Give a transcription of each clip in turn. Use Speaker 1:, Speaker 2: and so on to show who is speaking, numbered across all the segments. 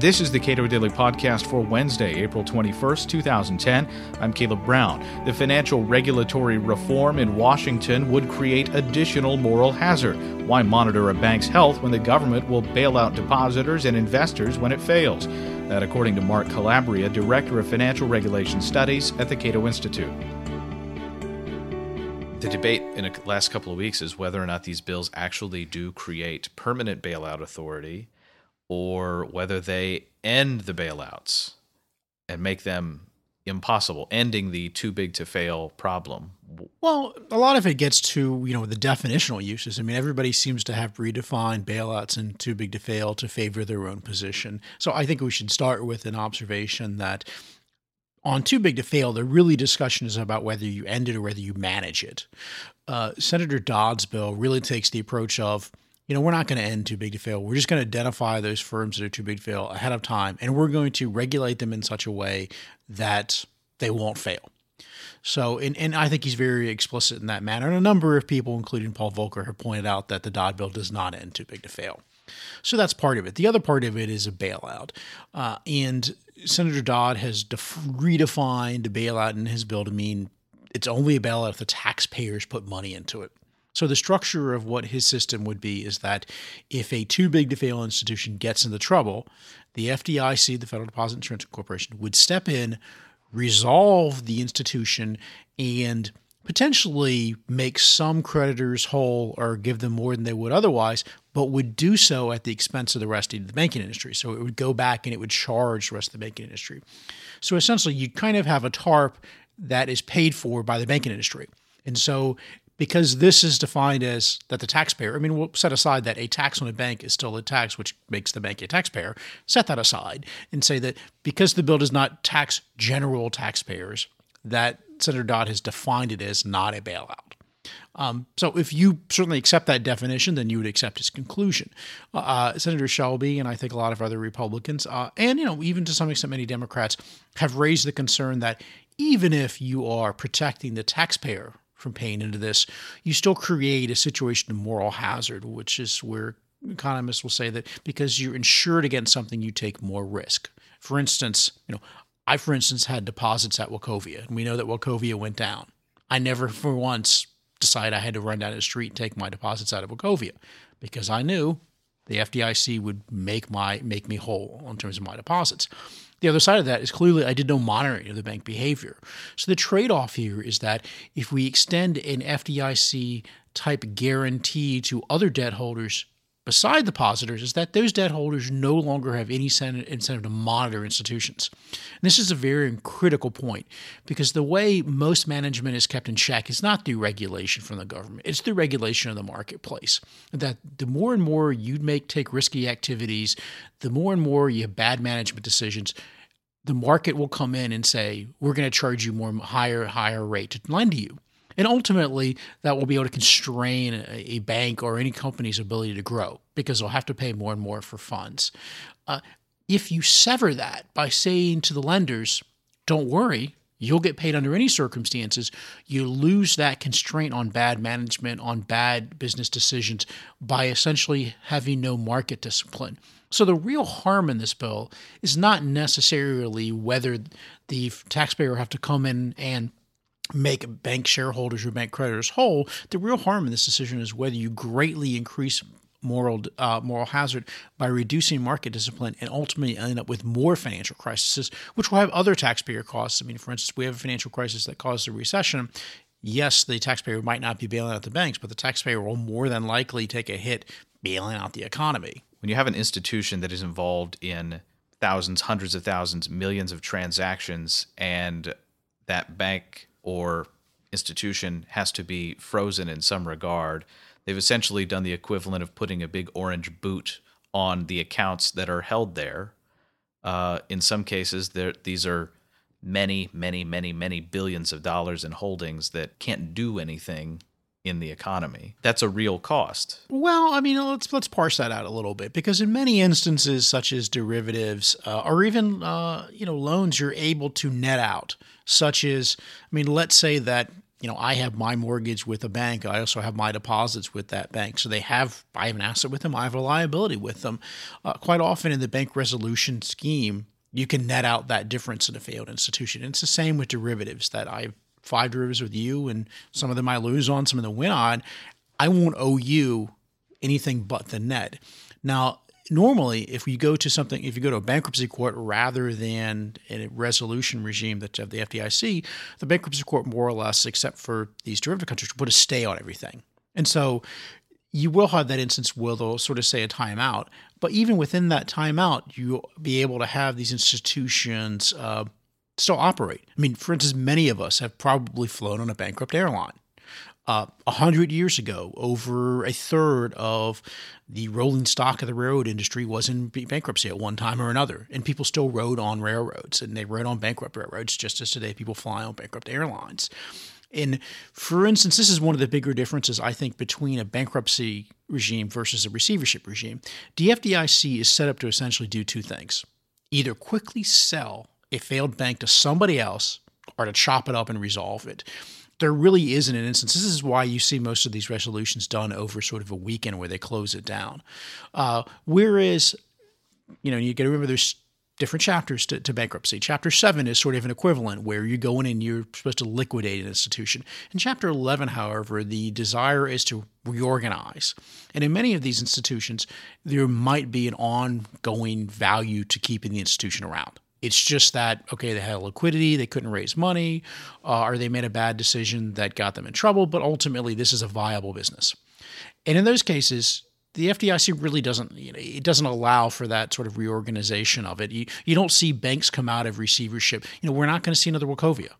Speaker 1: This is the Cato Daily Podcast for Wednesday, April 21st, 2010. I'm Caleb Brown. The financial regulatory reform in Washington would create additional moral hazard. Why monitor a bank's health when the government will bail out depositors and investors when it fails? That, according to Mark Calabria, Director of Financial Regulation Studies at the Cato Institute. The debate in the last couple of weeks is whether or not these bills actually do create permanent bailout authority or whether they end the bailouts and make them impossible, ending the too big to fail problem.
Speaker 2: Well, a lot of it gets to, you know, the definitional uses. I mean, everybody seems to have redefined bailouts and too big to fail to favor their own position. So I think we should start with an observation that on too big to fail, the really discussion is about whether you end it or whether you manage it. Uh, Senator Dodd's bill really takes the approach of you know, we're not going to end too big to fail. We're just going to identify those firms that are too big to fail ahead of time, and we're going to regulate them in such a way that they won't fail. So, and, and I think he's very explicit in that manner. And a number of people, including Paul Volcker, have pointed out that the Dodd bill does not end too big to fail. So that's part of it. The other part of it is a bailout. Uh, and Senator Dodd has def- redefined a bailout in his bill to mean it's only a bailout if the taxpayers put money into it. So the structure of what his system would be is that if a too big to fail institution gets into trouble, the FDIC, the Federal Deposit Insurance Corporation, would step in, resolve the institution, and potentially make some creditors whole or give them more than they would otherwise, but would do so at the expense of the rest of the banking industry. So it would go back and it would charge the rest of the banking industry. So essentially, you kind of have a TARP that is paid for by the banking industry. And so because this is defined as that the taxpayer, I mean, we'll set aside that a tax on a bank is still a tax, which makes the bank a taxpayer. Set that aside and say that because the bill does not tax general taxpayers, that Senator Dodd has defined it as not a bailout. Um, so if you certainly accept that definition, then you would accept his conclusion. Uh, uh Senator Shelby and I think a lot of other Republicans, uh, and you know even to some extent many Democrats, have raised the concern that even if you are protecting the taxpayer from pain into this, you still create a situation of moral hazard, which is where economists will say that because you're insured against something, you take more risk. For instance, you know, I, for instance, had deposits at Wachovia, and we know that Wachovia went down. I never, for once, decided I had to run down the street and take my deposits out of Wachovia because I knew the FDIC would make my make me whole in terms of my deposits. The other side of that is clearly I did no monitoring of the bank behavior. So the trade off here is that if we extend an FDIC type guarantee to other debt holders beside depositors is that those debt holders no longer have any incentive to monitor institutions. And this is a very critical point because the way most management is kept in check is not through regulation from the government, it's through regulation of the marketplace. That the more and more you make take risky activities, the more and more you have bad management decisions, the market will come in and say, we're going to charge you more higher, higher rate to lend to you. And ultimately, that will be able to constrain a, bank or any company's ability to grow because they'll have to pay more and more for funds. Uh, if you sever that by saying to the lenders, don't worry, you'll get paid under any circumstances, you lose that constraint on bad management, on bad business decisions by essentially having no market discipline. So the real harm in this bill is not necessarily whether the taxpayer will have to come in and make bank shareholders or bank creditors whole. The real harm in this decision is whether you greatly increase moral uh, moral hazard by reducing market discipline and ultimately end up with more financial crises, which will have other taxpayer costs. I mean, for instance, we have a financial crisis that caused a recession. Yes, the taxpayer might not be bailing out the banks, but the taxpayer will more than likely take a hit bailing out the economy.
Speaker 1: When you have an institution that is involved in thousands, hundreds of thousands, millions of transactions, and that bank or institution has to be frozen in some regard. They've essentially done the equivalent of putting a big orange boot on the accounts that are held there. Uh, in some cases, these are many, many, many, many billions of dollars in holdings that can't do anything in the economy. That's a real cost.
Speaker 2: Well, I mean, let's let's parse that out a little bit because in many instances, such as derivatives uh, or even uh, you know loans, you're able to net out. Such as, I mean, let's say that you know, I have my mortgage with a bank. I also have my deposits with that bank. So they have, I have an asset with them. I have a liability with them. Uh, quite often in the bank resolution scheme, you can net out that difference in a failed institution. And it's the same with derivatives that I have five derivatives with you, and some of them I lose on, some of them win on. I won't owe you anything but the net. Now, normally, if you go to something, if you go to a bankruptcy court rather than a resolution regime that of the FDIC, the bankruptcy court more or less, except for these derivative countries, put a stay on everything. And so you will have that instance where they'll sort of say a timeout. But even within that timeout, you'll be able to have these institutions uh, still operate. I mean, for instance, many of us have probably flown on a bankrupt airline. Uh, a uh, hundred years ago, over a third of the rolling stock of the railroad industry was in bankruptcy at one time or another, and people still rode on railroads, and they rode on bankrupt railroads just as today people fly on bankrupt airlines. And for instance, this is one of the bigger differences I think between a bankruptcy regime versus a receivership regime. The FDIC is set up to essentially do two things: either quickly sell a failed bank to somebody else or to chop it up and resolve it. There really isn't an instance. This is why you see most of these resolutions done over sort of a weekend where they close it down. Uh, whereas, you know, you got to remember there's different chapters to, to, bankruptcy. Chapter 7 is sort of an equivalent where you go in and you're supposed to liquidate an institution. In Chapter 11, however, the desire is to reorganize. And in many of these institutions, there might be an ongoing value to keeping the institution around. It's just that, okay, they had liquidity, they couldn't raise money, uh, or they made a bad decision that got them in trouble, but ultimately this is a viable business. And in those cases, the FDIC really doesn't, you know, it doesn't allow for that sort of reorganization of it. You, you don't see banks come out of receivership. You know, we're not going to see another Wachovia.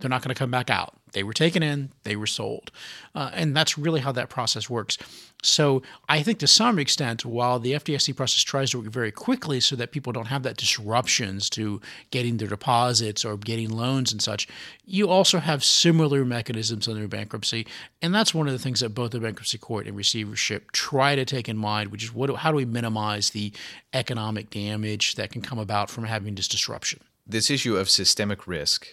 Speaker 2: They're not going to come back out. They were taken in, they were sold. Uh, and that's really how that process works. So I think to some extent, while the FDIC process tries to work very quickly so that people don't have that disruptions to getting their deposits or getting loans and such, you also have similar mechanisms under bankruptcy. And that's one of the things that both the bankruptcy court and receivership try to take in mind, which is what, how do we minimize the economic damage that can come about from having this disruption?
Speaker 1: This issue of systemic risk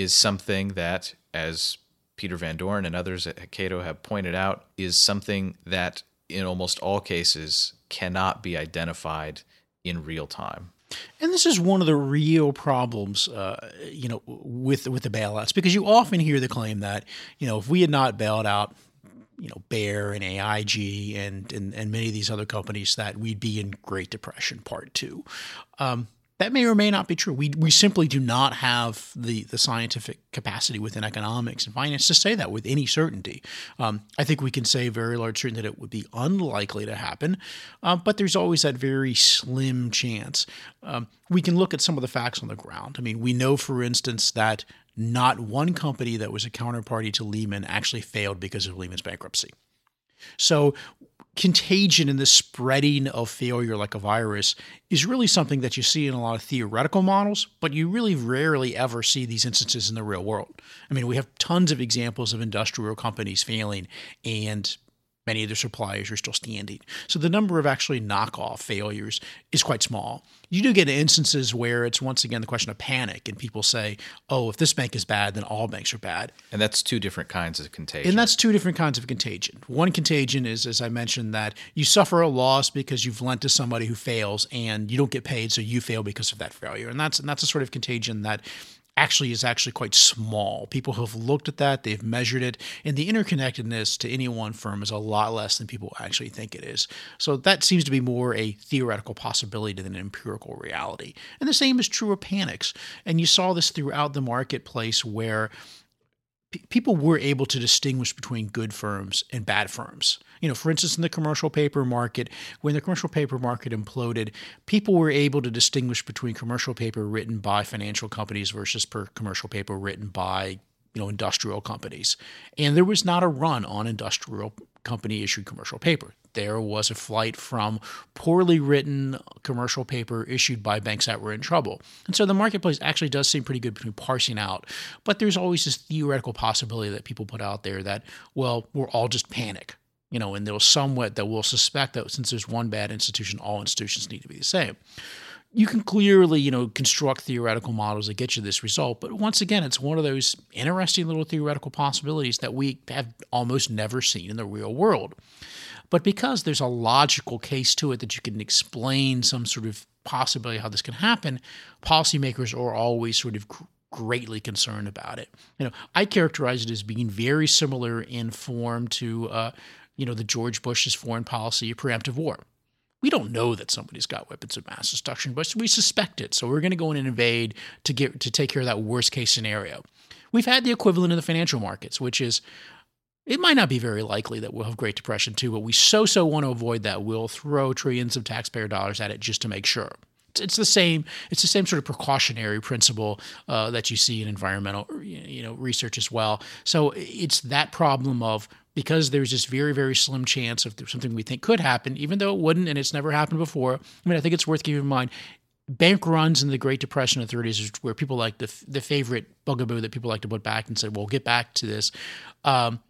Speaker 1: is something that, as Peter Van Doren and others at Cato have pointed out, is something that in almost all cases cannot be identified in real time.
Speaker 2: And this is one of the real problems, uh, you know, with with the bailouts, because you often hear the claim that, you know, if we had not bailed out, you know, Bear and AIG and and, and many of these other companies, that we'd be in Great Depression Part Two. Um, that may or may not be true. We, we simply do not have the, the scientific capacity within economics and finance to say that with any certainty. Um, I think we can say very large certainty that it would be unlikely to happen, uh, but there's always that very slim chance. Um, we can look at some of the facts on the ground. I mean, we know, for instance, that not one company that was a counterparty to Lehman actually failed because of Lehman's bankruptcy. So contagion and the spreading of failure like a virus is really something that you see in a lot of theoretical models, but you really rarely ever see these instances in the real world. I mean, we have tons of examples of industrial companies failing and Many of their suppliers are still standing. So the number of actually knockoff failures is quite small. You do get instances where it's once again the question of panic, and people say, oh, if this bank is bad, then all banks are bad.
Speaker 1: And that's two different kinds of contagion.
Speaker 2: And that's two different kinds of contagion. One contagion is, as I mentioned, that you suffer a loss because you've lent to somebody who fails and you don't get paid, so you fail because of that failure. And that's and that's a sort of contagion that actually is actually quite small. People have looked at that, they've measured it, and the interconnectedness to any one firm is a lot less than people actually think it is. So that seems to be more a theoretical possibility than an empirical reality. And the same is true of panics. And you saw this throughout the marketplace where people were able to distinguish between good firms and bad firms. You know, for instance, in the commercial paper market, when the commercial paper market imploded, people were able to distinguish between commercial paper written by financial companies versus per commercial paper written by you know industrial companies and there was not a run on industrial company issued commercial paper there was a flight from poorly written commercial paper issued by banks that were in trouble. And so the marketplace actually does seem pretty good between parsing out. But there's always this theoretical possibility that people put out there that, well, we're all just panic. You know, and there's somewhat that we'll suspect that since there's one bad institution, all institutions need to be the same. You can clearly, you know, construct theoretical models that get you this result. But once again, it's one of those interesting little theoretical possibilities that we have almost never seen in the real world. But because there's a logical case to it that you can explain some sort of possibility how this can happen, policymakers are always sort of greatly concerned about it. You know, I characterize it as being very similar in form to, uh, you know, the George Bush's foreign policy preemptive war. We don't know that somebody's got weapons of mass destruction, but we suspect it. So we're going to go in and invade to get to take care of that worst case scenario. We've had the equivalent in the financial markets, which is it might not be very likely that we'll have Great Depression too, but we so so want to avoid that. We'll throw trillions of taxpayer dollars at it just to make sure. It's, the same. It's the same sort of precautionary principle uh, that you see in environmental, you know, research as well. So it's that problem of because there's this very, very slim chance of something we think could happen, even though it wouldn't and it's never happened before. I mean, I think it's worth keeping in mind. Bank runs in the Great Depression of the 30s is where people like the the favorite bugaboo that people like to put back and say, "Well, get back to this." Um,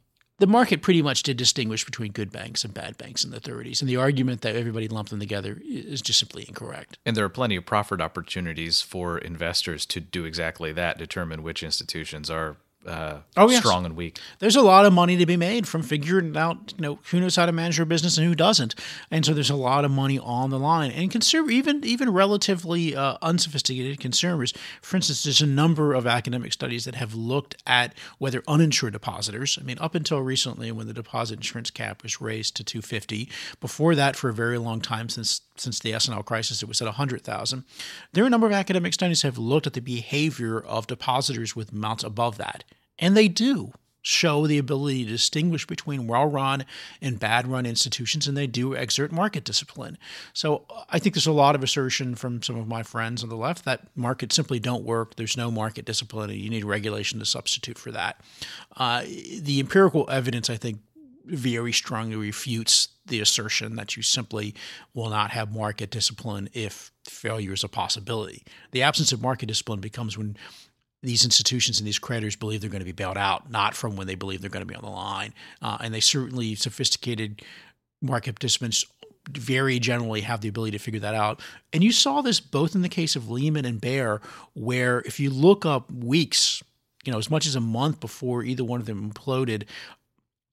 Speaker 2: the market pretty much did distinguish between good banks and bad banks in the 30s. And the argument that everybody lumped them together is just simply incorrect.
Speaker 1: And there are plenty of profit opportunities for investors to do exactly that, determine which institutions are uh, oh, yes. strong and weak.
Speaker 2: There's a lot of money to be made from figuring out, you know, who knows how to manage your business and who doesn't. And so there's a lot of money on the line. And consumer, even even relatively uh, unsophisticated consumers, for instance, there's a number of academic studies that have looked at whether uninsured depositors. I mean, up until recently, when the deposit insurance cap was raised to 250, before that, for a very long time, since since the S&L crisis, it was at 100,000. There are a number of academic studies have looked at the behavior of depositors with amounts above that. And they do show the ability to distinguish between well run and bad run institutions, and they do exert market discipline. So I think there's a lot of assertion from some of my friends on the left that markets simply don't work. There's no market discipline, and you need regulation to substitute for that. Uh, the empirical evidence, I think, very strongly refutes the assertion that you simply will not have market discipline if failure is a possibility. The absence of market discipline becomes when these institutions and these creditors believe they're going to be bailed out, not from when they believe they're going to be on the line. Uh, and they certainly, sophisticated market participants very generally have the ability to figure that out. And you saw this both in the case of Lehman and Bear, where if you look up weeks, you know, as much as a month before either one of them imploded,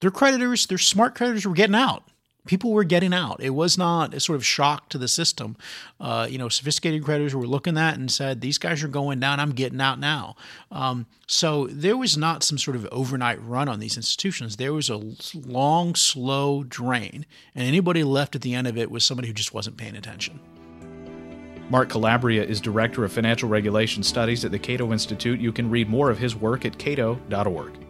Speaker 2: their creditors, their smart creditors were getting out people were getting out. It was not a sort of shock to the system. Uh, you know, sophisticated creditors were looking at and said, "These guys are going down. I'm getting out now." Um, so there was not some sort of overnight run on these institutions. There was a long, slow drain, and anybody left at the end of it was somebody who just wasn't paying attention.
Speaker 1: Mark Calabria is Director of Financial Regulation Studies at the Cato Institute. You can read more of his work at cato.org.